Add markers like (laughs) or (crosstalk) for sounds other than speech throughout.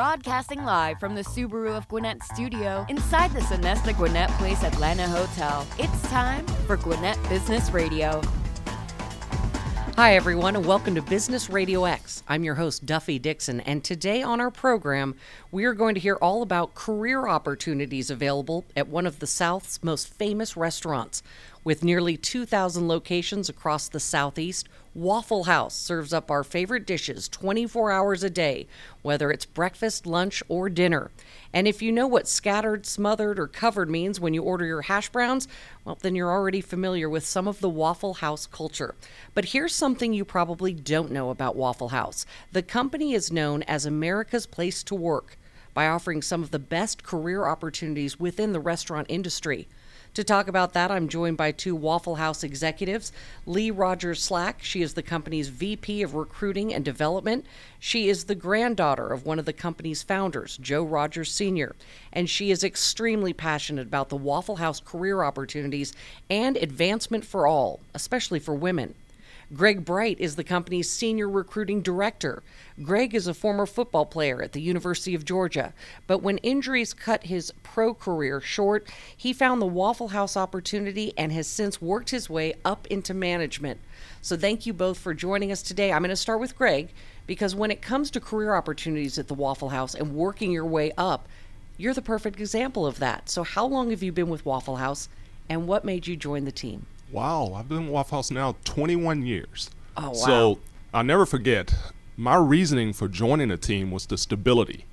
Broadcasting live from the Subaru of Gwinnett studio inside the Sonesta Gwinnett Place Atlanta Hotel. It's time for Gwinnett Business Radio. Hi, everyone, and welcome to Business Radio X. I'm your host, Duffy Dixon, and today on our program, we are going to hear all about career opportunities available at one of the South's most famous restaurants. With nearly 2,000 locations across the Southeast, Waffle House serves up our favorite dishes 24 hours a day, whether it's breakfast, lunch, or dinner. And if you know what scattered, smothered, or covered means when you order your hash browns, well, then you're already familiar with some of the Waffle House culture. But here's something you probably don't know about Waffle House the company is known as America's Place to Work by offering some of the best career opportunities within the restaurant industry. To talk about that, I'm joined by two Waffle House executives. Leigh Rogers Slack, she is the company's VP of Recruiting and Development. She is the granddaughter of one of the company's founders, Joe Rogers Sr., and she is extremely passionate about the Waffle House career opportunities and advancement for all, especially for women. Greg Bright is the company's senior recruiting director. Greg is a former football player at the University of Georgia, but when injuries cut his pro career short, he found the Waffle House opportunity and has since worked his way up into management. So thank you both for joining us today. I'm going to start with Greg because when it comes to career opportunities at the Waffle House and working your way up, you're the perfect example of that. So how long have you been with Waffle House and what made you join the team? Wow, I've been in Waffle House now 21 years. Oh, wow. So I'll never forget, my reasoning for joining a team was the stability.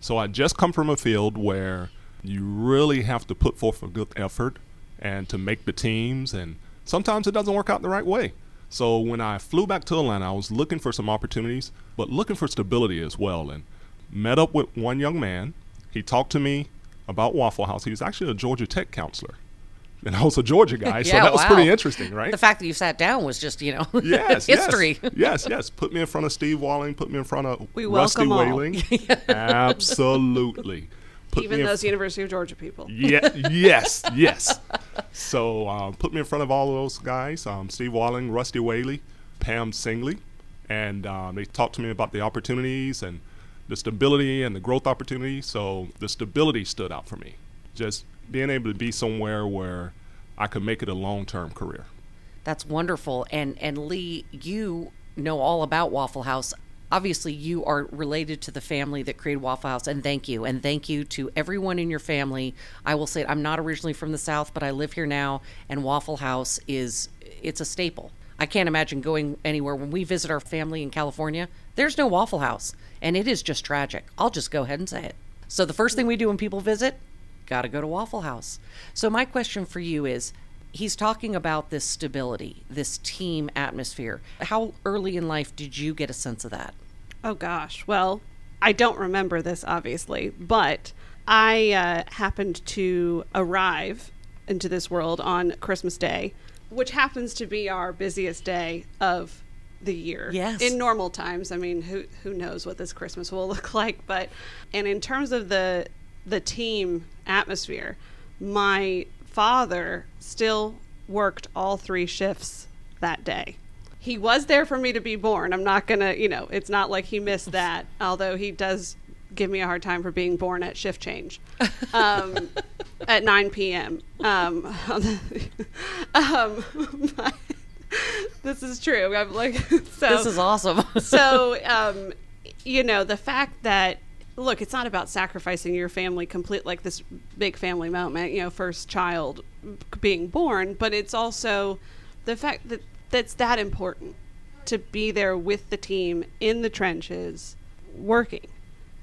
So I just come from a field where you really have to put forth a good effort and to make the teams, and sometimes it doesn't work out the right way. So when I flew back to Atlanta, I was looking for some opportunities, but looking for stability as well, and met up with one young man. He talked to me about Waffle House. He was actually a Georgia Tech counselor and also Georgia guy, so (laughs) Yeah, that was wow. pretty interesting, right? The fact that you sat down was just, you know, (laughs) yes, history. Yes, yes, yes. Put me in front of Steve Walling. Put me in front of We Rusty welcome. Whaling. (laughs) Absolutely. Put Even me in those University of Georgia people. yeah, yes, yes. So um, put me in front of all of those guys: um, Steve Walling, Rusty Whaley, Pam Singley, and um, they talked to me about the opportunities and the stability and the growth opportunities. So the stability stood out for me. Just being able to be somewhere where I could make it a long-term career. That's wonderful. And and Leigh, you know all about Waffle House. Obviously, you are related to the family that created Waffle House, and thank you. And thank you to everyone in your family. I will say, I'm not originally from the South, but I live here now, and Waffle House is it's a staple. I can't imagine going anywhere when we visit our family in California. There's no Waffle House, and it is just tragic. I'll just go ahead and say it. So the first thing we do when people visit, got to go to Waffle House. So my question for you is he's talking about this stability, this team atmosphere. How early in life did you get a sense of that? Oh gosh. Well, I don't remember this obviously, but I uh, happened to arrive into this world on Christmas Day, which happens to be our busiest day of the year. Yes. In normal times, I mean, who who knows what this Christmas will (laughs) look like, but and in terms of the the team atmosphere, my father still worked all three shifts that day. He was there for me to be born. I'm not going to, you know, it's not like he missed that, although he does give me a hard time for being born at shift change um, (laughs) at 9 p.m. Um, (laughs) um, this is true. I'm like, (laughs) so This is awesome. so um, you know the fact that look it's not about sacrificing your family complete like this big family moment you know first child being born but it's also the fact that that's that important to be there with the team in the trenches working.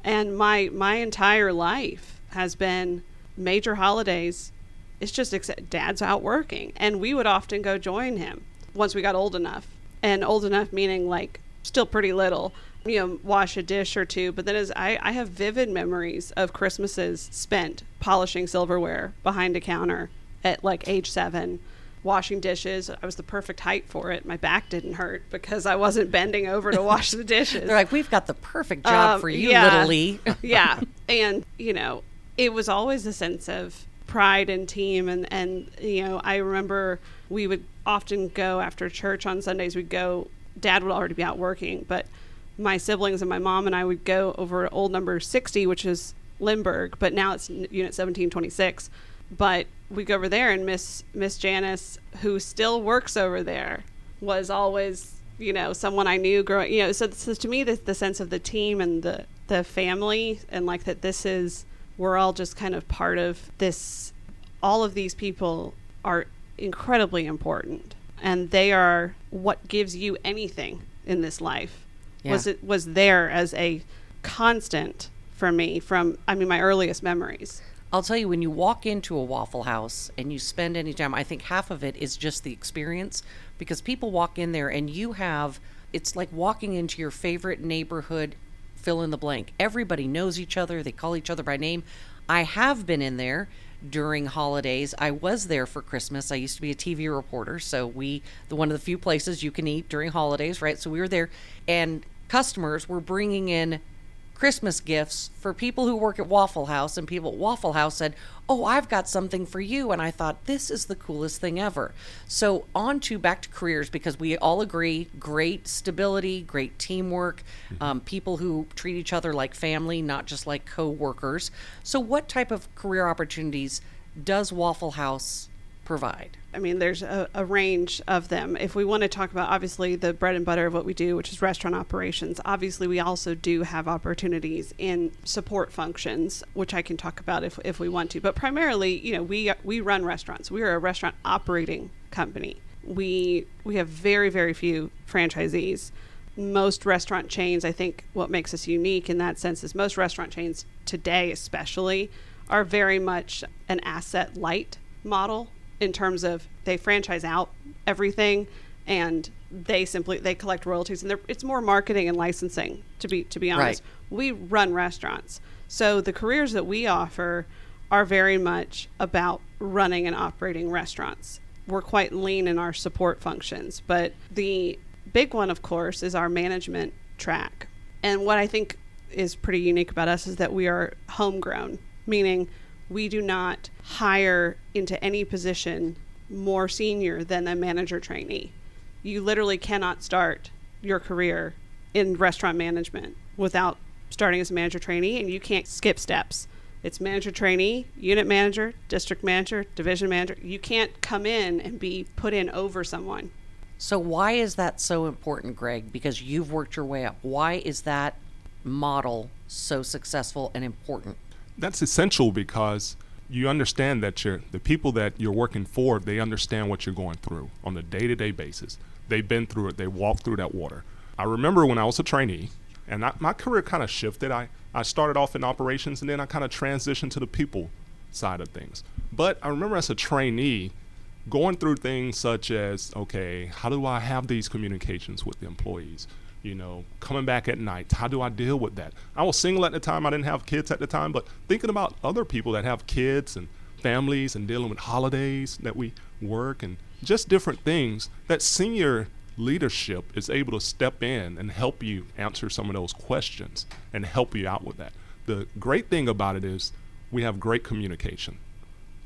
And my my entire life has been major holidays. It's just except dad's out working and we would often go join him once we got old enough. And old enough meaning like still pretty little you know wash a dish or two but then as I, I have vivid memories of christmases spent polishing silverware behind a counter at like age seven washing dishes i was the perfect height for it my back didn't hurt because i wasn't bending over to wash the (laughs) dishes They're like, we've got the perfect job um, for you, yeah. little Leigh. (laughs) yeah. And, you know, it was always a sense of pride and team. And, and, you know, I remember we would often go after church on Sundays, we'd go, dad would already be out working, but my siblings and my mom and I would go over to old number 60, which is Lindbergh, but now it's Unit 1726. But we go over there, and Miss Miss Janice, who still works over there, was always you know someone I knew growing. You know, so, so to me, the, the sense of the team and the the family, and like that, this is we're all just kind of part of this. All of these people are incredibly important, and they are what gives you anything in this life. Yeah. Was it was there as a constant for me from I mean my earliest memories. I'll tell you, when you walk into a Waffle House and you spend any time, I think half of it is just the experience because people walk in there and you have, it's like walking into your favorite neighborhood, fill in the blank. Everybody knows each other, they call each other by name. I have been in there during holidays. I was there for Christmas. I used to be a TV reporter, so we, the one of the few places you can eat during holidays, right? So we were there, and customers were bringing in Christmas gifts for people who work at Waffle House, and people at Waffle House said, Oh, I've got something for you. And I thought, This is the coolest thing ever. So, on to back to careers because we all agree great stability, great teamwork, um, people who treat each other like family, not just like co workers. So, what type of career opportunities does Waffle House provide? I mean, there's a, a, range of them. If we want to talk about obviously the bread and butter of what we do, which is restaurant operations, obviously we also do have opportunities in support functions, which I can talk about if, if we want to. But primarily, you know, we we run restaurants. We are a restaurant operating company. We we have very very few franchisees. Most restaurant chains, I think, what makes us unique in that sense is most restaurant chains today, especially, are very much an asset light model in terms of they franchise out everything and they simply they collect royalties. And it's more marketing and licensing to be to be honest. Right. we run restaurants. So the careers that we offer are very much about running and operating restaurants. We're quite lean in our support functions but the big one of course is our management track. And what i think is pretty unique about us is that we are homegrown meaning we do not hire into any position more senior than a manager trainee. You literally cannot start your career in restaurant management without starting as a manager trainee, and you can't skip steps. It's manager trainee, unit manager, district manager, division manager. You can't come in and be put in over someone. So, why is that so important, Greg? Because you've worked your way up. Why is that model so successful and important? That's essential because you understand that you're, the people that you're working for, they understand what you're going through on a day to day basis. They've been through it, they walked through that water. I remember when I was a trainee, and I, my career kind of shifted. I, I started off in operations and then I kind of transitioned to the people side of things. But I remember as a trainee, going through things such as okay how do i have these communications with the employees you know coming back at night. How do i deal with that? I was single at the time. I didn't have kids at the time but thinking about other people that have kids and families and dealing with holidays that we work and just different things that senior leadership is able to step in and help you answer some of those questions and help you out with that. The great thing about it is we have great communication.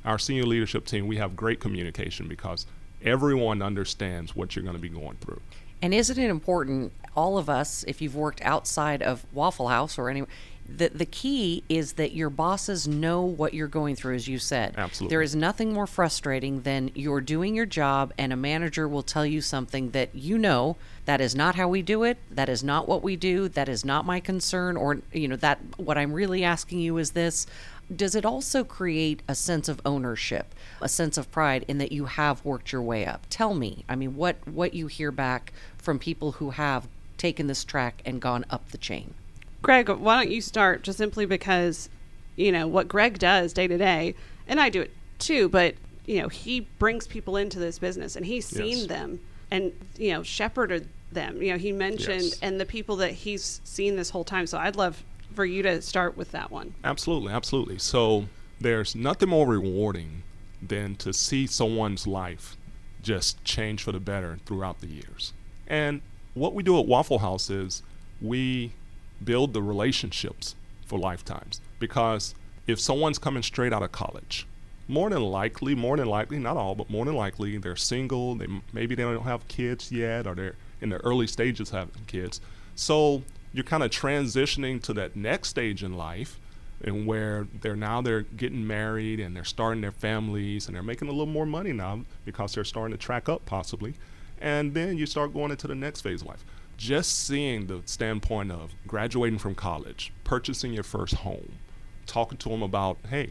Our senior leadership team, we have great communication because everyone understands what you're going to be going through. And isn't it important, all of us, if you've worked outside of Waffle House or anywhere, the, the key is that your bosses know what you're going through, as you said. Absolutely. There is nothing more frustrating than you're doing your job and a manager will tell you something that you know that is not how we do it, that is not what we do, that is not my concern, or, you know, that what I'm really asking you is this. Does it also create a sense of ownership, a sense of pride in that you have worked your way up? Tell me, I mean, what, what you hear back from people who have taken this track and gone up the chain. Greg, why don't you start just simply because, you know, what Greg does day to day, and I do it too, but, you know, he brings people into this business and he's seen Yes. them and, you know, shepherded them. You know, he mentioned, Yes. and the people that he's seen this whole time. So I'd love for you to start with that one. Absolutely, absolutely. So there's nothing more rewarding than to see someone's life just change for the better throughout the years. And what we do at Waffle House is we build the relationships for lifetimes because if someone's coming straight out of college, more than likely, more than likely, not all, but more than likely, they're single. They maybe they don't have kids yet, or they're in the early stages having kids. So you're kind of transitioning to that next stage in life and where they're now they're getting married and they're starting their families and they're making a little more money now because they're starting to track up possibly and then you start going into the next phase of life just seeing the standpoint of graduating from college purchasing your first home talking to them about hey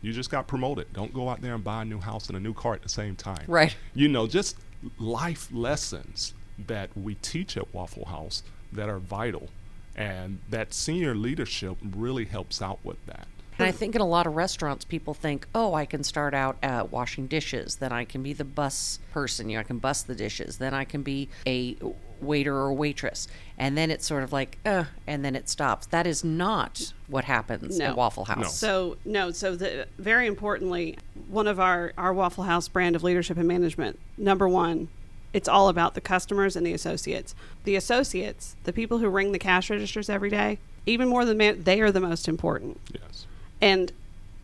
you just got promoted don't go out there and buy a new house and a new car at the same time Right. you know just life lessons that we teach at waffle house that are vital and that senior leadership really helps out with that. And I think in a lot of restaurants, people think, oh, I can start out at washing dishes, then I can be the bus person, you know, I can bus the dishes, then I can be a waiter or waitress. And then it's sort of like, uh, and then it stops. That is not what happens No. at Waffle House. No. So no, so the very importantly, one of our our Waffle House brand of leadership and management, number one, it's all about the customers and the associates. The associates, the people who ring the cash registers every day, even more than man, they are the most important. Yes. And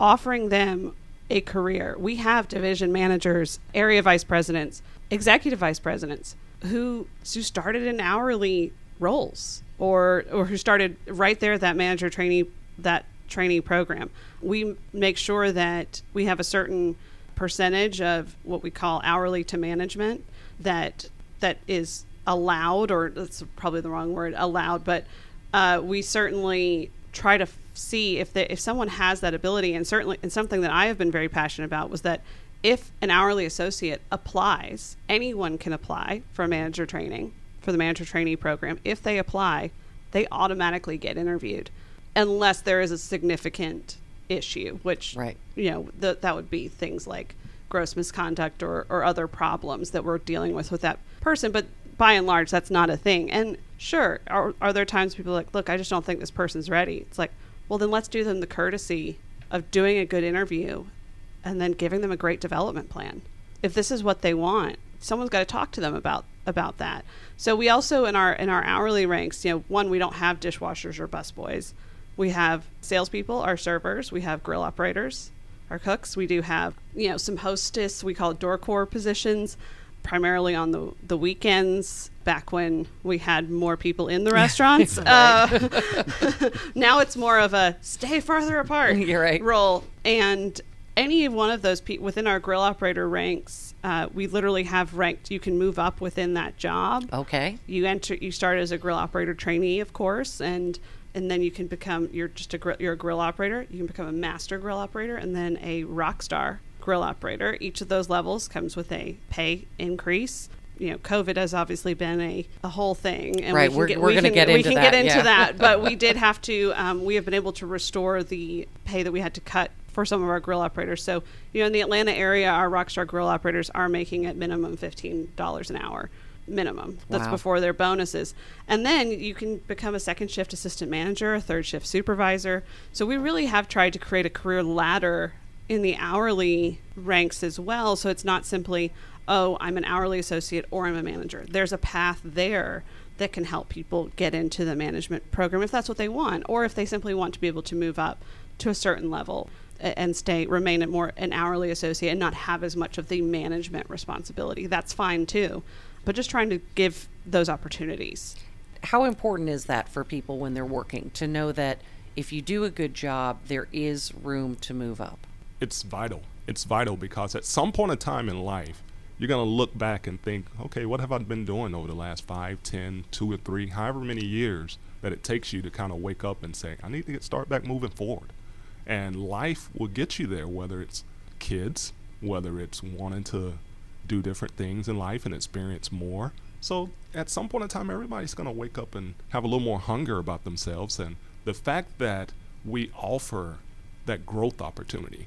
offering them a career. We have division managers, area vice presidents, executive vice presidents who who started in hourly roles or or who started right there at that manager trainee that trainee program. We make sure that we have a certain percentage of what we call hourly to management that that is allowed or that's probably the wrong word allowed but uh, we certainly try to see if the, if someone has that ability and certainly and something that I have been very passionate about was that if an hourly associate applies anyone can apply for manager training for the manager trainee program. If they apply they automatically get interviewed unless there is a significant issue which Right. you know th- that would be things like gross misconduct or, or other problems that we're dealing with with that person. But by and large that's not a thing. And sure are, are there times people are like look i just don't think this person's ready. It's like well then let's do them the courtesy of doing a good interview and then giving them a great development plan. If this is what they want someone's got to talk to them about about that. So we also in our in our hourly ranks you know one we don't have dishwashers or busboys. We have salespeople, our servers, we have grill operators, our cooks. We do have, you know, some hostess, we call it door core positions, primarily on the, the weekends, back when we had more people in the restaurants. (laughs) uh, (laughs) now it's more of a stay farther apart (laughs) You're right. role. And any one of those people within our grill operator ranks, uh, we literally have ranked, you can move up within that job Okay. you enter you start as a grill operator trainee of course and and then you can become you're just a grill you're a grill operator you can become a master grill operator and then a rock star grill operator each of those levels comes with a pay increase. You know covid has obviously been a, a whole thing and Right, we can we're- get, we're we gonna can, get we into can that, get into yeah. that but we (laughs) did have to um, we have been able to restore the pay that we had to cut for some of our grill operators. So you know in the atlanta area our rockstar grill operators are making at minimum $15 an hour minimum. That's Wow. before their bonuses. And then you can become a second shift assistant manager a third shift supervisor. So we really have tried to create a career ladder in the hourly ranks as well. So it's not simply oh i'm an hourly associate or i'm a manager. There's a path there that can help people get into the management program if that's what they want or if they simply want to be able to move up to a certain level and stay remain at more an hourly associate and not have as much of the management responsibility. That's fine too. But just trying to give those opportunities. How important is that for people when they're working to know that if you do a good job, there is room to move up? It's vital. It's vital because at some point in time in life, you're going to look back and think, okay, what have I been doing over the last five, ten, two or three, however many years that it takes you to kind of wake up and say, I need to get start back moving forward. And life will get you there, whether it's kids, whether it's wanting to do different things in life and experience more. So at some point in time, everybody's going to wake up and have a little more hunger about themselves. And the fact that we offer that growth opportunity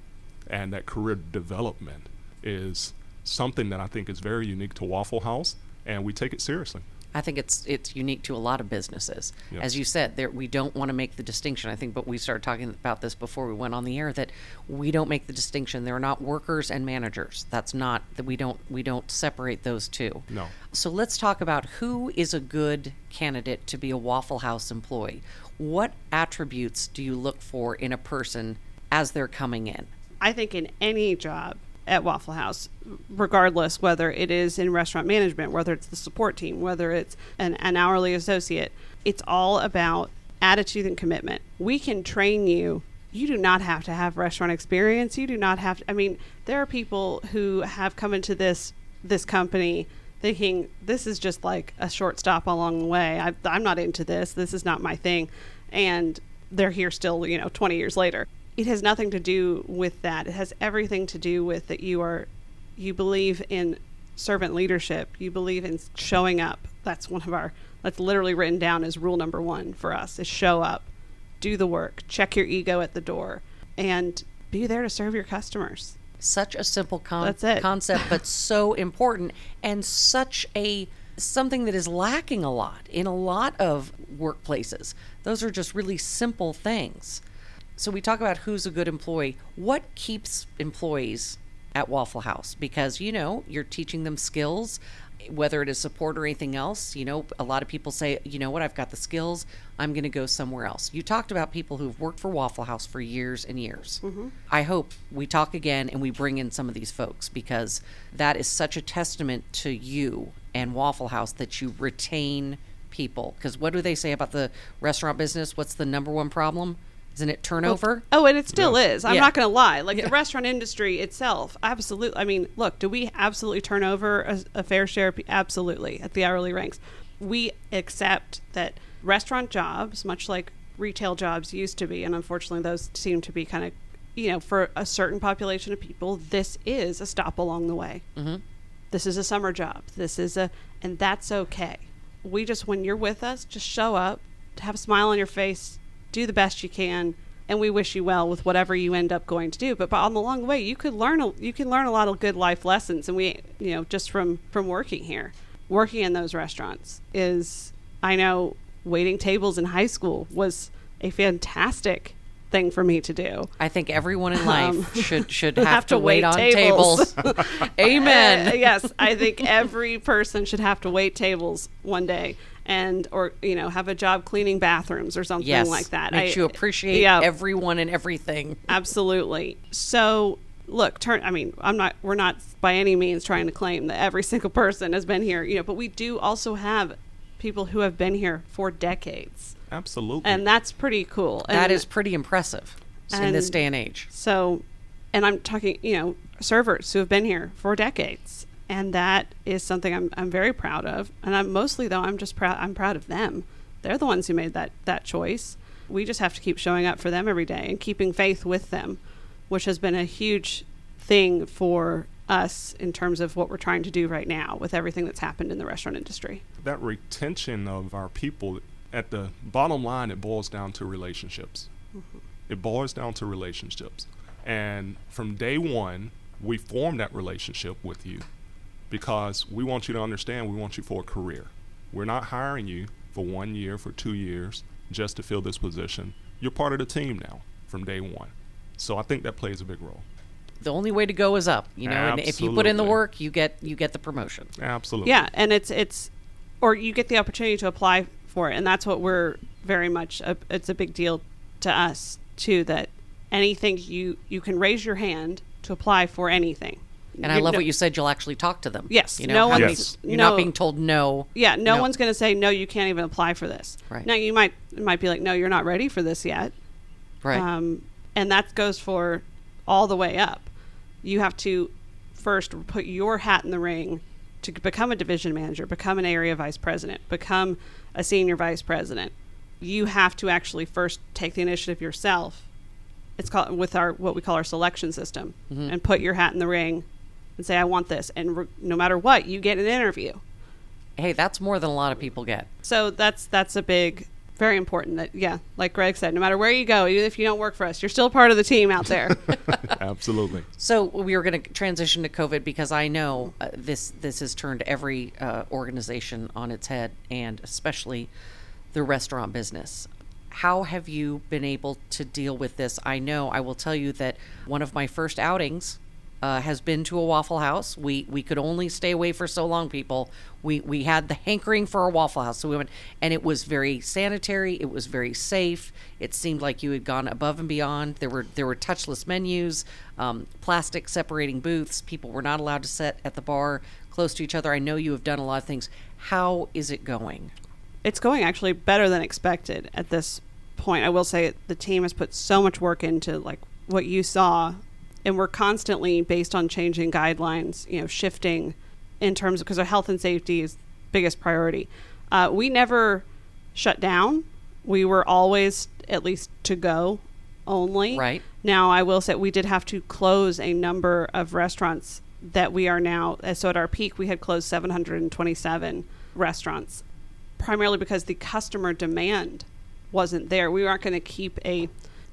and that career development is something that I think is very unique to Waffle House, and we take it seriously. I think it's it's unique to a lot of businesses. Yes. As you said, there we don't want to make the distinction. I think, but we started talking about this before we went on the air that we don't make the distinction. There are not workers and managers. That's not that we don't we don't separate those two. No. So let's talk about who is a good candidate to be a Waffle House employee. What attributes do you look for in a person as they're coming in? I think in any job, at Waffle House, regardless whether it is in restaurant management, whether it's the support team, whether it's an, an hourly associate. It's all about attitude and commitment. We can train you. You do not have to have restaurant experience. You do not have to, I mean, there are people who have come into this this company thinking this is just like a short stop along the way. I, I'm not into this. This is not my thing. And they're here still, you know, 20 years later. It has nothing to do with that. It has everything to do with that you are, you believe in servant leadership. You believe in showing up. That's one of our, that's literally written down as rule number one for us is show up, do the work, check your ego at the door, and be there to serve your customers. Such a simple con- concept, but (laughs) so important and such a something that is lacking a lot in a lot of workplaces. Those are just really simple things. So we talk about who's a good employee. What keeps employees at Waffle House? Because you know you're teaching them skills, whether it is support or anything else. You know, a lot of people say, you know what, I've got the skills. I'm going to go somewhere else. You talked about people who've worked for Waffle House for years and years. Mm-hmm. I hope we talk again and we bring in some of these folks because that is such a testament to you and Waffle House that you retain people. Because what do they say about the restaurant business? What's the number one problem? Isn't it turnover? Oh, and it still is. I'm Yeah. not going to lie. Like the restaurant industry itself, absolutely. I mean, look, do we absolutely turn over a, a fair share? Absolutely at the hourly ranks. We accept that restaurant jobs, much like retail jobs used to be, and unfortunately, those seem to be kind of, you know, for a certain population of people, this is a stop along the way. Mm-hmm. This is a summer job. This is a, and that's okay. We just, when you're with us, just show up, have a smile on your face, do the best you can, and we wish you well with whatever you end up going to do. But, but on the long way, you could learn a, you can learn a lot of good life lessons, and we, you know, just from from working here, working in those restaurants is, I know, waiting tables in high school was a fantastic thing for me to do. I think everyone in life Um, (laughs) should should have, have to, to wait, wait on tables. tables. (laughs) (laughs) Amen. Uh, yes, I think every person should have to wait tables one day and or you know have a job cleaning bathrooms or something yes, like that. makes I- you appreciate yeah, everyone and everything. absolutely. So look, turn. I mean, I'm not. We're not by any means trying to claim that every (laughs) single person has been here. You know, but we do also have people who have been here for decades, Absolutely. and that's pretty cool. That And is pretty impressive in this day and age. So, and I'm talking, you know, servers who have been here for decades, and that is something I'm I'm very proud of. And I'm mostly though I'm just proud I'm proud of them. They're the ones who made that that choice. We just have to keep showing up for them every day and keeping faith with them, which has been a huge thing for us in terms of what we're trying to do right now with everything that's happened in the restaurant industry. that retention of our people, at the bottom line, it boils down to relationships. Mm-hmm. It boils down to relationships. And from day one, we form that relationship with you because we want you to understand we want you for a career. We're not hiring you for one year, for two years, just to fill this position. You're part of the team now from day one. So I think that plays a big role. The only way to go is up, you know. And if you put in the work, you get you get the promotion. Absolutely. Yeah, and it's it's, or you get the opportunity to apply for it, and that's what we're very much. A, it's a big deal to us too that anything you you can raise your hand to apply for anything. And I love what you said. You'll actually talk to them. Yes, You know, no one's- you're no- not being told no. Yeah, no, No. one's going to say no. You can't even apply for this. Right. Now you might might be like no, you're not ready for this yet. Right. Um, and that goes for all the way up. You have to first put your hat in the ring to become a division manager, become an area vice president, become a senior vice president. You have to actually first take the initiative yourself. It's called with our what we call our selection system, and put your hat in the ring, and say I want this. And re- no matter what, you get an interview. hey, that's more than a lot of people get. So that's that's a big, very important. That yeah, like Greg said, no matter where you go, even if you don't work for us, you're still part of the team out there. (laughs) (laughs) Absolutely. So we were going to transition to COVID because I know uh, this this has turned every uh, organization on its head, and especially the restaurant business. How have you been able to deal with this? I know I will tell you that one of my first outings uh, has been to a Waffle House. We we could only stay away for so long, people. We we had the hankering for a Waffle House, so we went, and it was very sanitary. It was very safe. It seemed like you had gone above and beyond. There were there were touchless menus, um, plastic separating booths. People were not allowed to sit at the bar close to each other. I know you have done a lot of things. How is it going? It's going actually better than expected at this point. I will say the team has put so much work into like what you saw and we're constantly based on changing guidelines, you know, shifting in terms of because our health and safety is biggest priority. Uh, we never shut down. We were always at least to go only. Right. Now, I will say we did have to close a number of restaurants that we are now. uh, So at our peak, we had closed 727 restaurants, primarily because the customer demand wasn't there. We aren't going to keep a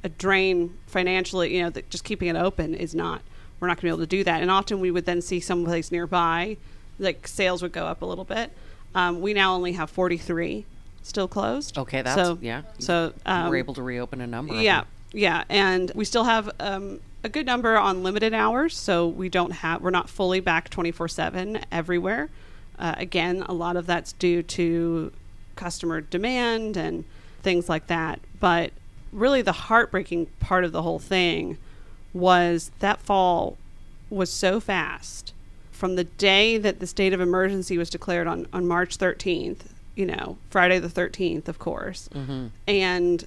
a drain financially, you know, that just keeping it open is not. We're not going to be able to do that. And often we would then see someplace nearby, like sales would go up a little bit. Um, we now only have 43 still closed. Okay, that's so, yeah. So um, we're able to reopen a number. yeah, yeah, and we still have um, a good number on limited hours, so we don't have we're not fully back 24/7 everywhere. Uh, again, a lot of that's due to customer demand and things like that. But really, the heartbreaking part of the whole thing was that fall was so fast from the day that the state of emergency was declared on, on March 13th, you know, Friday the 13th, of course. Mm-hmm. And,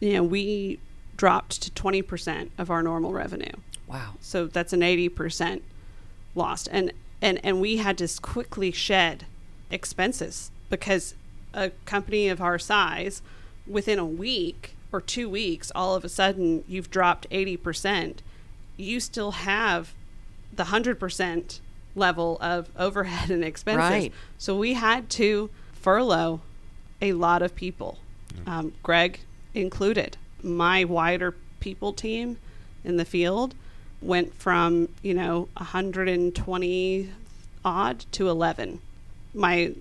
you know, we dropped to 20% of our normal revenue. Wow. So that's an 80% lost. And, and, and we had to quickly shed expenses because a company of our size, within a week or two weeks, all of a sudden you've dropped 80%. You still have the 100% level of overhead (laughs) and expenses. Right. So we had to furlough a lot of people, um, Greg included. My wider people team in the field went from, you know, 120 odd to 11. My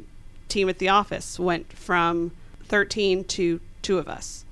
team at the office went from 13 to two of us.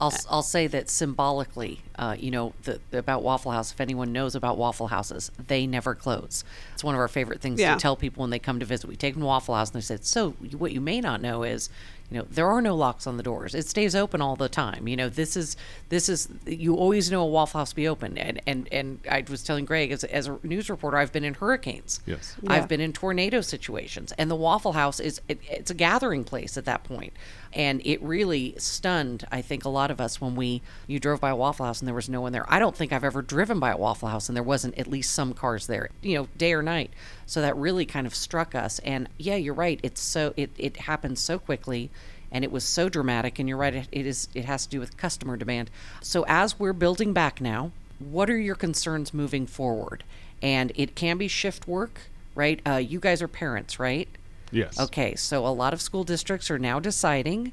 I'll, I'll say that symbolically, uh, you know, the, about Waffle House, if anyone knows about Waffle Houses, they never close. It's one of our favorite things Yeah. to tell people when they come to visit. We take them to Waffle House and they said, So, what you may not know is, you know, there are no locks on the doors. It stays open all the time. You know, this is, this is, you always know a Waffle House be open. And, and, and I was telling Greg, as, as a news reporter, I've been in hurricanes. Yes. Yeah. I've been in tornado situations, and the Waffle House is it, it's a gathering place at that point, and it really stunned I think a lot of us when we you drove by a Waffle House and there was no one there. I don't think I've ever driven by a Waffle House and there wasn't at least some cars there, you know, day or night. So that really kind of struck us. And yeah, you're right. It's so it it happened so quickly. And it was so dramatic, and you're right. It, it is. It has to do with customer demand. So as we're building back now, what are your concerns moving forward? And it can be shift work, right? Uh, you guys are parents, right? Yes. Okay, so a lot of school districts are now deciding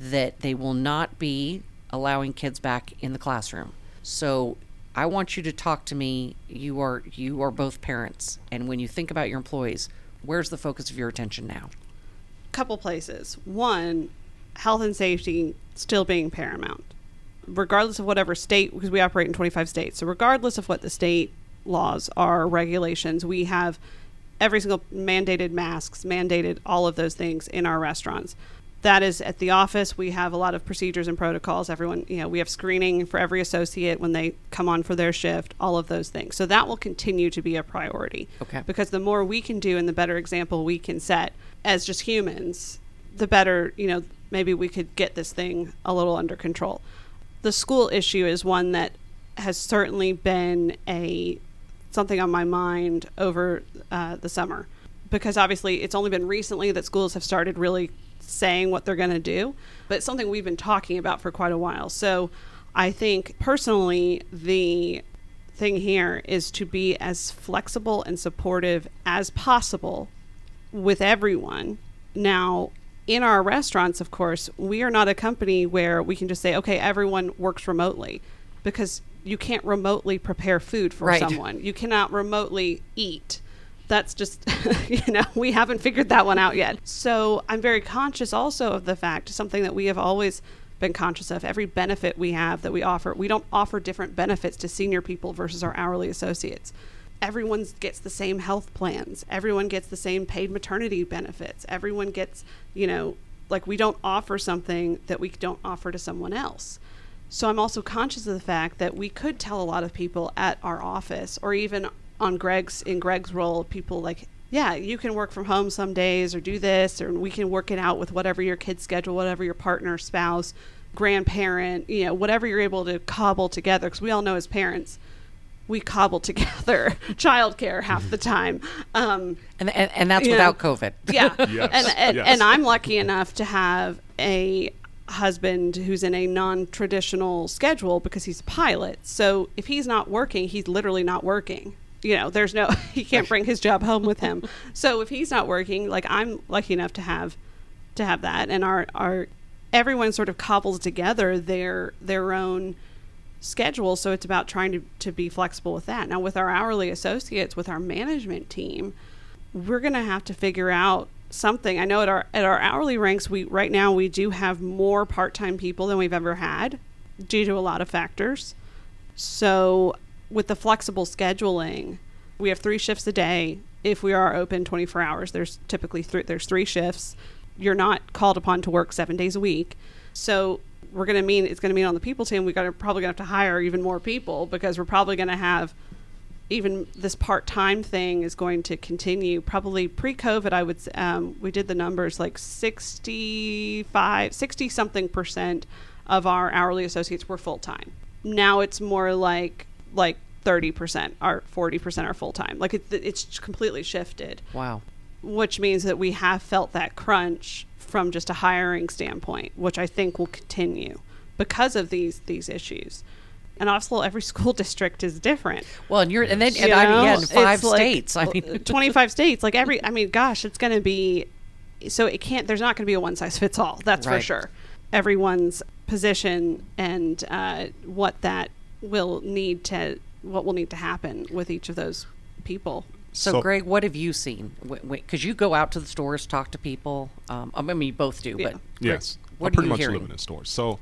that they will not be allowing kids back in the classroom. So I want you to talk to me. You are you are both parents, and when you think about your employees, where's the focus of your attention now? couple places. One, health and safety still being paramount, regardless of whatever state, because we operate in 25 states. So, regardless of what the state laws are, regulations, we have every single mandated masks, mandated all of those things in our restaurants. That is at the office. We have a lot of procedures and protocols. Everyone, you know, we have screening for every associate when they come on for their shift, all of those things. So that will continue to be a priority. Okay. Because the more we can do and the better example we can set as just humans, the better, you know, maybe we could get this thing a little under control. The school issue is one that has certainly been a something on my mind over uh, the summer because obviously it's only been recently that schools have started really saying what they're going to do, but it's something we've been talking about for quite a while. So I think personally, the thing here is to be as flexible and supportive as possible with everyone. Now, in our restaurants, of course, we are not a company where we can just say, okay, everyone works remotely because you can't remotely prepare food for Right. someone. You cannot remotely eat. That's just, (laughs) you know, we haven't figured that one out yet. So I'm very conscious also of the fact, something that we have always been conscious of, every benefit we have that we offer, we don't offer different benefits to senior people versus our hourly associates. Everyone gets the same health plans. Everyone gets the same paid maternity benefits. Everyone gets, you know, like we don't offer something that we don't offer to someone else. So I'm also conscious of the fact that we could tell a lot of people at our office or even on Greg's in Greg's role, people like, yeah, you can work from home some days or do this or we can work it out with whatever your kid's schedule, whatever your partner, spouse, grandparent, you know, whatever you're able to cobble together because we all know as parents we cobble together (laughs) childcare half the time. Um, and, and, and that's without know, COVID. (laughs) Yeah. (laughs) Yes, And, and, yes. and I'm lucky enough to have a husband who's in a non-traditional schedule because he's a pilot. So if he's not working, he's literally not working. You know, there's no he can't bring his job home with him. So if he's not working, like I'm lucky enough to have to have that and our our everyone sort of cobbles together their their own schedule so it's about trying to, to be flexible with that. Now with our hourly associates with our management team we're going to have to figure out something. I know at our at our hourly ranks we right now we do have more part-time people than we've ever had due to a lot of factors. So with the flexible scheduling we have three shifts a day. If we are open 24 hours there's typically three there's three shifts. You're not called upon to work seven days a week. So we're going to mean it's going to mean on the people team we got to probably going to have to hire even more people because we're probably going to have even this part-time thing is going to continue. Probably pre-covid i would um, we did the numbers like 65 60 something percent of our hourly associates were full-time. Now it's more like like 30% are 40% are full-time. Like it, it's completely shifted. Wow. which means that we have felt that crunch from just a hiring standpoint, which I think will continue because of these these issues. And also, every (laughs) school district is different. Well, and you're, and then, You and I mean, yeah, in five it's like states. I mean, (laughs) 25 states. Like every, I mean, gosh, it's going to be, so it can't, there's not going to be a one size fits all. That's for sure. Everyone's position and uh, what that will need to, what will need to happen with each of those people. So, So- Greg, what have you seen? Because you go out to the stores, talk to people. Um, I mean, you both do, Yeah. but Greg, Yes, what I pretty much hearing? live in a store. So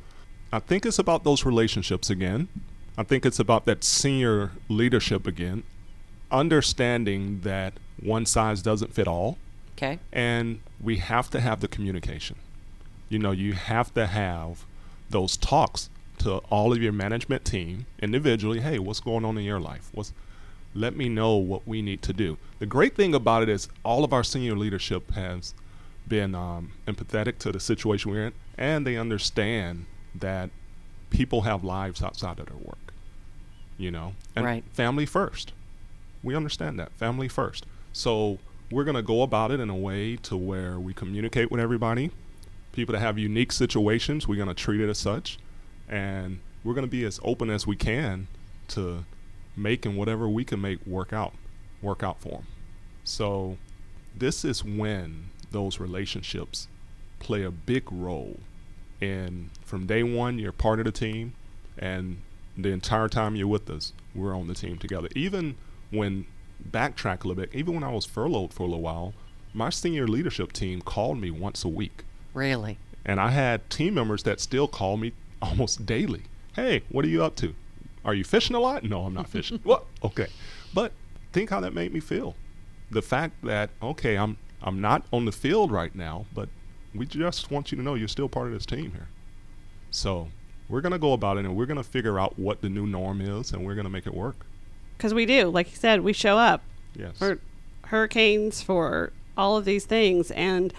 I think it's about those relationships again. I think it's about that senior leadership again, understanding that one size doesn't fit all, Okay, and we have to have the communication. You know, you have to have those talks to all of your management team individually. Hey, what's going on in your life? What's let me know what we need to do. The great thing about it is all of our senior leadership has been um, empathetic to the situation we're in, and they understand that people have lives outside of their work. You know, and Right. family first. We understand that family first. So we're going to go about it in a way to where we communicate with everybody. People that have unique situations, we're going to treat it as such, and we're going to be as open as we can to making whatever we can make work out, work out for them. So this is when those relationships play a big role And from day one you're part of the team and the entire time you're with us we're on the team together even when backtrack a little bit even when i was furloughed for a little while my senior leadership team called me once a week really? and I had team members that still call me (laughs) almost daily. Hey, what are you up to? Are you fishing a lot? No, I'm not fishing. (laughs) what? Okay. But think how that made me feel. The fact that okay, I'm I'm not on the field right now, but we just want you to know you're still part of this team here. So we're gonna go about it and we're gonna figure out what the new norm is and we're gonna make it work. Because we do, like you said, we show up Yes. for hurricanes, for all of these things. And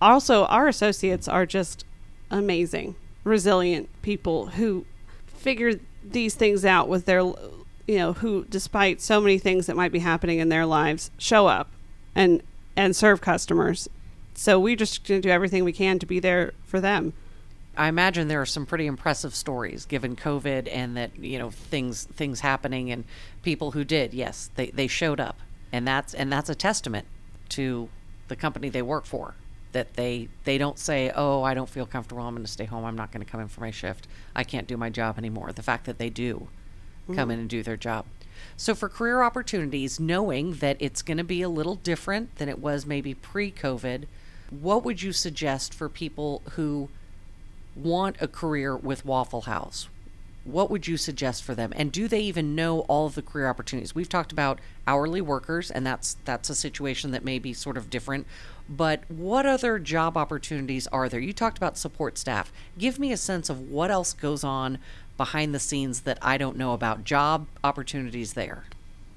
also, our associates are just amazing, resilient people who figure these things out with their, you know, who, despite so many things that might be happening in their lives, show up and and serve customers. So we just do everything we can to be there for them. I imagine there are some pretty impressive stories given COVID and that you know things things happening and people who did yes they, they showed up and that's and that's a testament to the company they work for that they they don't say oh I don't feel comfortable I'm going to stay home I'm not going to come in for my shift I can't do my job anymore the fact that they do come in mm. and do their job so for career opportunities knowing that it's going to be a little different than it was maybe pre-COVID what would you suggest for people who want a career with Waffle House? what would you suggest for them? And do they even know all of the career opportunities? We've talked about hourly workers, and that's that's a situation that may be sort of different. But what other job opportunities are there? You talked about support staff. Give me a sense of what else goes on behind the scenes that I don't know about. Job opportunities there.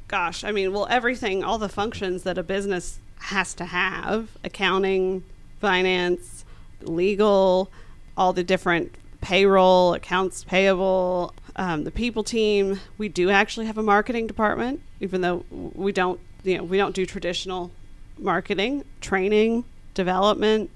Gosh, I mean, well, everything, all the functions that a business has to have accounting, finance, legal, all the different payroll, accounts payable, um, the people team. We do actually have a marketing department, even though we don't, you know, we don't do traditional marketing, training, development,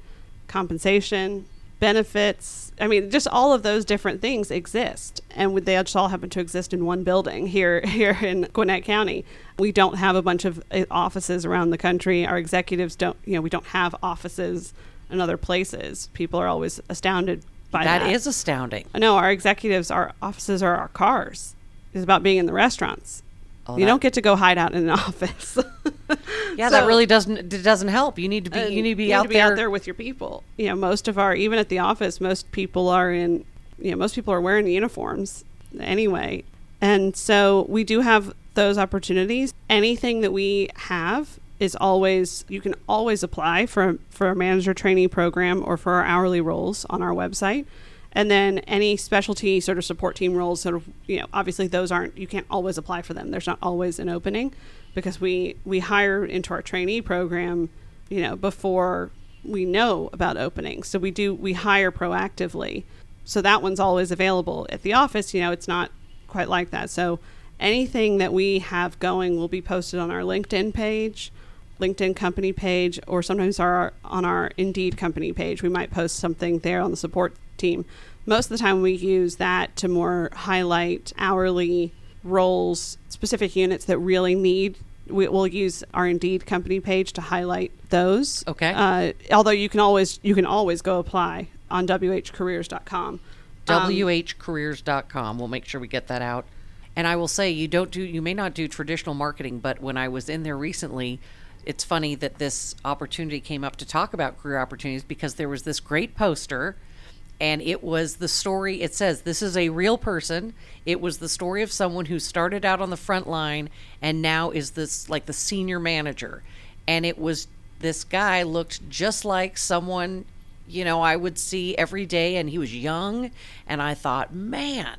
compensation, benefits. I mean, just all of those different things exist, and they just all happen to exist in one building here (laughs) here in Gwinnett County. We don't have a bunch of uh, offices around the country. Our executives don't, you know, we don't have offices in other places. People are always astounded by that. That is astounding. No, our executives, our offices are our cars. It's about being in the restaurants. Oh, you that- don't get to go hide out in an (laughs) office. Yeah, So- that really doesn't it doesn't help. You need to be uh, you need to be, out, there. out there with your people. You know, most of our even at the office, most people are in. You know, most people are wearing uniforms anyway, and so we do have those opportunities. Anything that we have is always you can always apply for for a manager trainee program or for our hourly roles on our website. And then any specialty sort of support team roles, sort of, you know, obviously those aren't, you can't always apply for them. There's not always an opening because we, we hire into our trainee program, you know, before we know about openings. So we do, we hire proactively. So that one's always available at the office. You know, it's not quite like that. So anything that we have going will be posted on our LinkedIn page. LinkedIn company page, or sometimes our on our Indeed company page. We might post something there on the support team. Most of the time, we use that to more highlight hourly roles, specific units that really need. We, we'll use our Indeed company page to highlight those. Okay. Uh, although you can always you can always go apply on whcareers.com. Um, whcareers.com. We'll make sure we get that out. And I will say you don't do you may not do traditional marketing, but when I was in there recently, it's funny that this opportunity came up to talk about career opportunities because there was this great poster and it was the story it says this is a real person. It was the story of someone who started out on the front line and now is this like the senior manager. And it was this guy looked just like someone you know I would see every day and he was young. And I thought man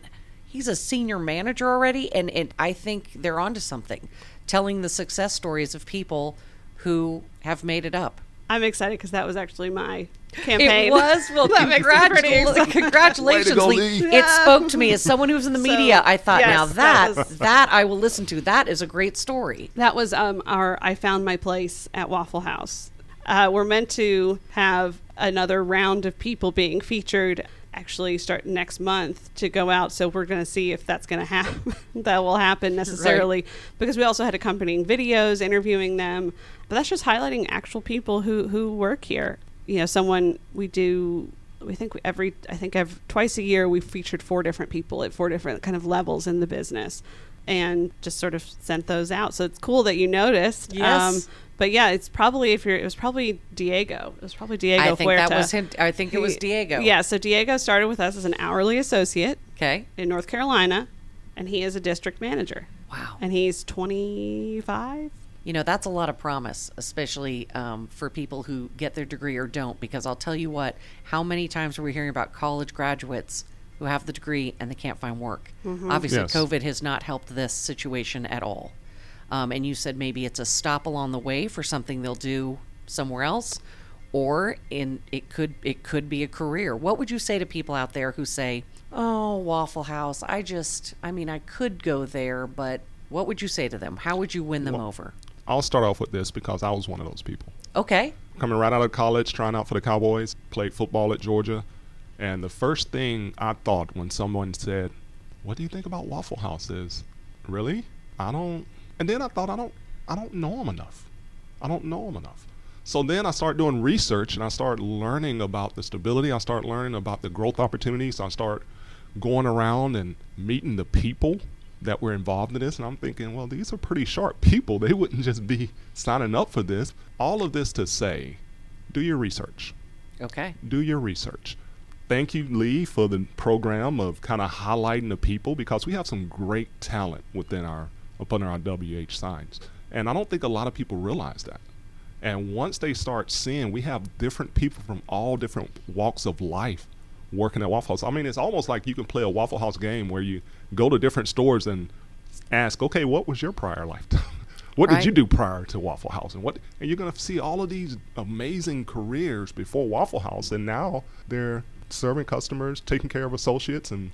he's a senior manager already. And, and I think they're onto something telling the success stories of people who have made it up I'm excited because that was actually my campaign. it was well. (laughs) That makes me pretty congratulations! (laughs) excited. Congratulations, Way to go, Leigh. Leigh. It spoke to me as someone who was in the (laughs) So, media. I thought, yes, now that that was- that I will listen to. That is a great story. That was um, our I found my place at Waffle House. Uh, we're meant to have another round of people being featured. Actually, start next month to go out. So we're going to see if that's going to happen. (laughs) that will happen necessarily because we also had accompanying videos interviewing them. But that's just highlighting actual people who who work here. You know, someone we do. We think every I think every, twice a year we featured four different people at four different kind of levels in the business and just sort of sent those out. So it's cool that you noticed. Um, Yes. but yeah, it's probably if you're, it was probably Diego. It was probably Diego. I think that was him. I think it was Diego. Yeah. So Diego started with us as an hourly associate Okay. in North Carolina, and he is a district manager. Wow. And he's 25. You know, that's a lot of promise, especially um, for people who get their degree or don't. Because I'll tell you what, how many times are we hearing about college graduates who have the degree and they can't find work? Obviously, Yes. COVID has not helped this situation at all. Um, and you said maybe it's a stop along the way for something they'll do somewhere else, or in it could it could be a career. What would you say to people out there who say, "Oh, Waffle House, I just, I mean, I could go there, but." What would you say to them? How would you win them over? I'll start off with this because I was one of those people. Okay. Coming right out of college, trying out for the Cowboys, played football at Georgia. And the first thing I thought when someone said, What do you think about Waffle House is, really? I don't and then I thought I don't I don't know them enough. I don't know them enough. So then I start doing research and I start learning about the stability. I start learning about the growth opportunities. I start going around and meeting the people that were involved in this. And I'm thinking, well, these are pretty sharp people. They wouldn't just be signing up for this. All of this to say, do your research. Okay. Do your research. Thank you, Leigh, for the program of kind of highlighting the people because we have some great talent within our up under our WH signs, and I don't think a lot of people realize that. And once they start seeing, we have different people from all different walks of life working at Waffle House. I mean, it's almost like you can play a Waffle House game where you go to different stores and ask, okay, what was your prior lifetime? (laughs) what Right. did you do prior to Waffle House? And what and you're gonna see all of these amazing careers before Waffle House and now they're serving customers, taking care of associates and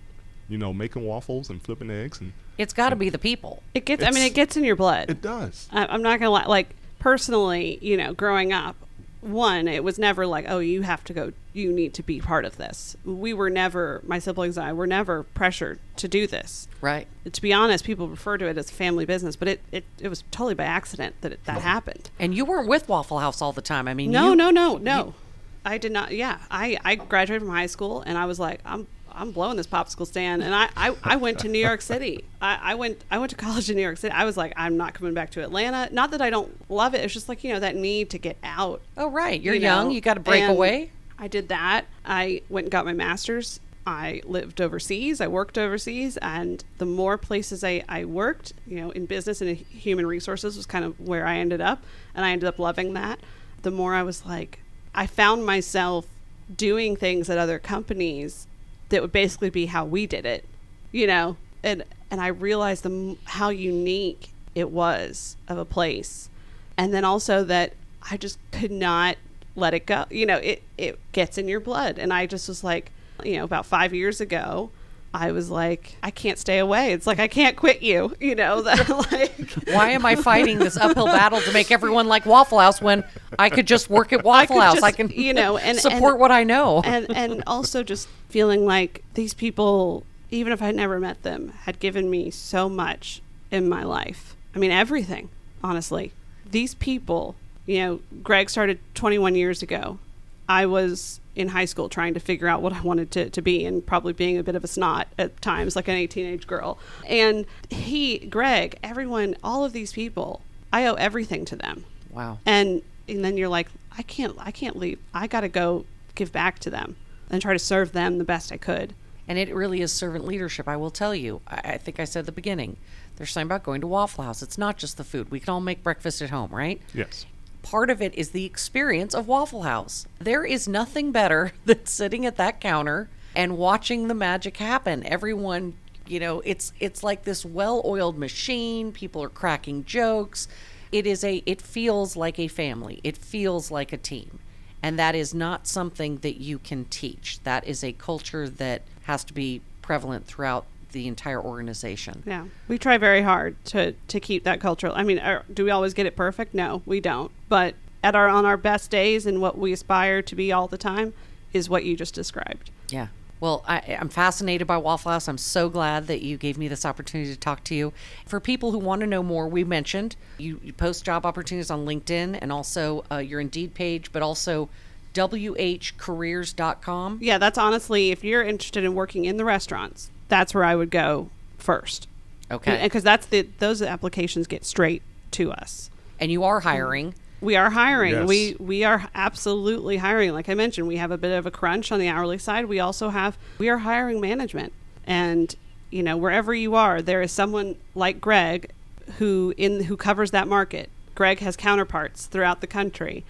you know, making waffles and flipping eggs and It's got to be the people. It gets. I mean, it gets in your blood. it does. I, I'm not gonna lie. Like personally, you know, growing up, one, it was never like, oh, you have to go. You need to be part of this. We were never. My siblings and I were never pressured to do this. Right. To be honest, people refer to it as a family business, but it it, it was totally by accident that it, that happened. And you weren't with Waffle House all the time. I mean, No, you- no, no, no. I did not. Yeah, I, I graduated from high school and I was like, I'm I'm blowing this popsicle stand. And I, I, I went to New York City. (laughs) I, I went I went to college in New York City. I was like, I'm not coming back to Atlanta. Not that I don't love it. It's just like you know that need to get out. Oh, right. You're you young. know? You got to break And away. I did that. I went and got my master's. I lived overseas. I worked overseas, and the more places I, I worked, you know, in business and in human resources was kind of where I ended up, and I ended up loving that. The more I was like, I found myself doing things at other companies that would basically be how we did it, you know, and and I realized the how unique it was of a place, and then also that I just could not let it go. You know, it it gets in your blood, and I just was like, you know, about five years ago. I was like, I can't stay away. It's like I can't quit you, you know. (laughs) That like, Why am I fighting this uphill battle to make everyone like Waffle House when I could just work at (laughs) Waffle could House? just, I can, you know, and- support and- what I know. and and also just feeling like these people, even if I'd never met them, had given me so much in my life. I mean, everything. Honestly, these people. You know, Greg started 21 years ago. I was in high school trying to figure out what I wanted to, to be and probably being a bit of a snot at times, like any teenage girl. And he, Greg, everyone, all of these people, I owe everything to them wow. and and then you're like i can't i can't leave i gotta go give back to them and try to serve them the best i could And it really is servant leadership. I will tell you. I, I think I said at the beginning. There's something about going to Waffle House. It's not just the food. We can all make breakfast at home, right? Yes. Part of it is the experience of Waffle House. There is nothing better (laughs) than sitting at that counter and watching the magic happen. Everyone, you know, it's it's like this well-oiled machine. People are cracking jokes. It is a it feels like a family. It feels like a team. And that is not something that you can teach. That is a culture that has to be prevalent throughout the entire organization. yeah we try very hard to to keep that cultural. i mean are, do we always get it perfect no we don't but at our on our best days and what we aspire to be all the time is what you just described Yeah. Well, I, I'm fascinated by Waffle House. I'm so glad that you gave me this opportunity to talk to you. For people who want to know more, we mentioned you, you post job opportunities on LinkedIn and also uh, your Indeed page, but also whcareers.com. yeah that's honestly if you're interested in working in the restaurants that's where i would go first Okay. because that's the those applications get straight to us And you are hiring. We are hiring. Yes. We we are absolutely hiring. Like I mentioned, we have a bit of a crunch on the hourly side. We also have we are hiring management. And you know, wherever you are, there is someone like Greg who in who covers that market. Greg has counterparts throughout the country.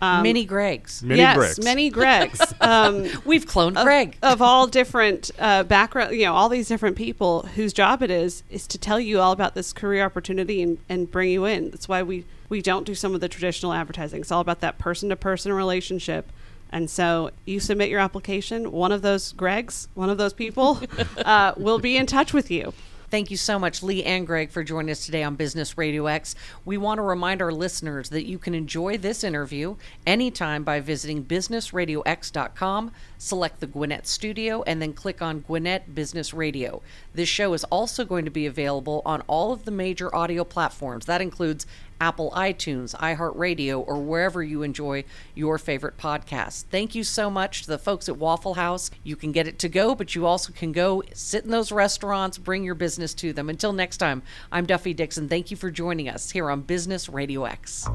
Um, Mini Gregs. Many yes, Gregs. many Gregs. (laughs) Um, We've cloned of, Greg. of all different uh, background, you know, all these different people whose job it is is to tell you all about this career opportunity and, and bring you in. That's why we we don't do some of the traditional advertising. It's all about that person to person relationship. And so you submit your application. One of those Gregs, one of those people, (laughs) uh, will be in touch with you. Thank you so much, Leigh and Greg, for joining us today on Business Radio X. We want to remind our listeners that you can enjoy this interview anytime by visiting businessradiox.com, select the Gwinnett Studio, and then click on Gwinnett Business Radio. This show is also going to be available on all of the major audio platforms. That includes Apple iTunes, iHeartRadio, or wherever you enjoy your favorite podcast. Thank you so much to the folks at Waffle House. You can get it to go, but you also can go sit in those restaurants, bring your business to them. Until next time, I'm Duffy Dixon. Thank you for joining us here on Business Radio X.